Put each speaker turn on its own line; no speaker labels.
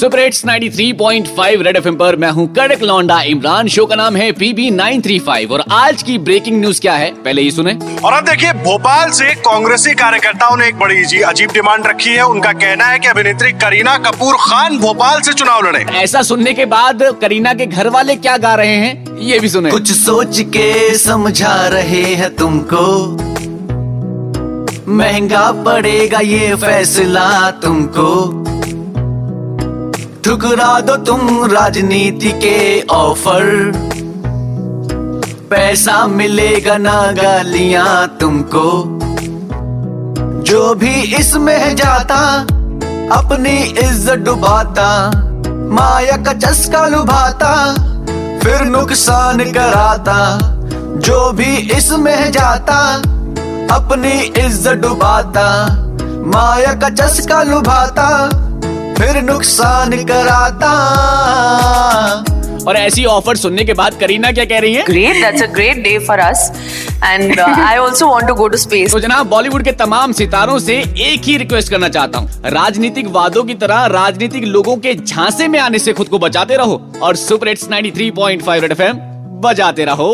Super hits 93.5 red FM पर मैं हूँ कड़क लौंडा इमरान। शो का नाम है पीबी 935 और आज की ब्रेकिंग न्यूज़ क्या है? पहले ये सुने।
और अब देखिए भोपाल से कांग्रेसी कार्यकर्ताओं ने एक बड़ी जी अजीब डिमांड रखी है। उनका कहना है कि अभिनेत्री करीना कपूर खान भोपाल से चुनाव लड़े।
ऐसा सुनने के बाद करीना के घर वाले क्या गा रहे हैं? ये भी सुने।
कुछ सोच के समझा रहे हैं तुमको। महँगा पड़ेगा ये फैसला तुमको। ठुकरा दो तुम राजनीति के ऑफ़र। पैसा मिलेगा ना गालियाँ तुमको। जो भी इसमें जाता, अपनी इज़्ज़त डुबाता, माया का चस्का लुभाता, फिर नुकसान कराता। जो भी इसमें जाता, अपनी इज़्ज़त डुबाता, माया का चस्का लुभाता। फिर नुकसान कराता
और ऐसी ऑफ़र सुनने के बाद करीना क्या कह रही है
Great, that's a great day for us. And uh, I also want to go to space.
तो जनाब बॉलीवुड के तमाम सितारों से एक ही रिक्वेस्ट करना चाहता हूँ राजनीतिक वादों की तरह राजनीतिक लोगों के झांसे में आने से खुद को बचाते रहो और सुपर हिट्स 93.5 रेड एफएम बजाते रहो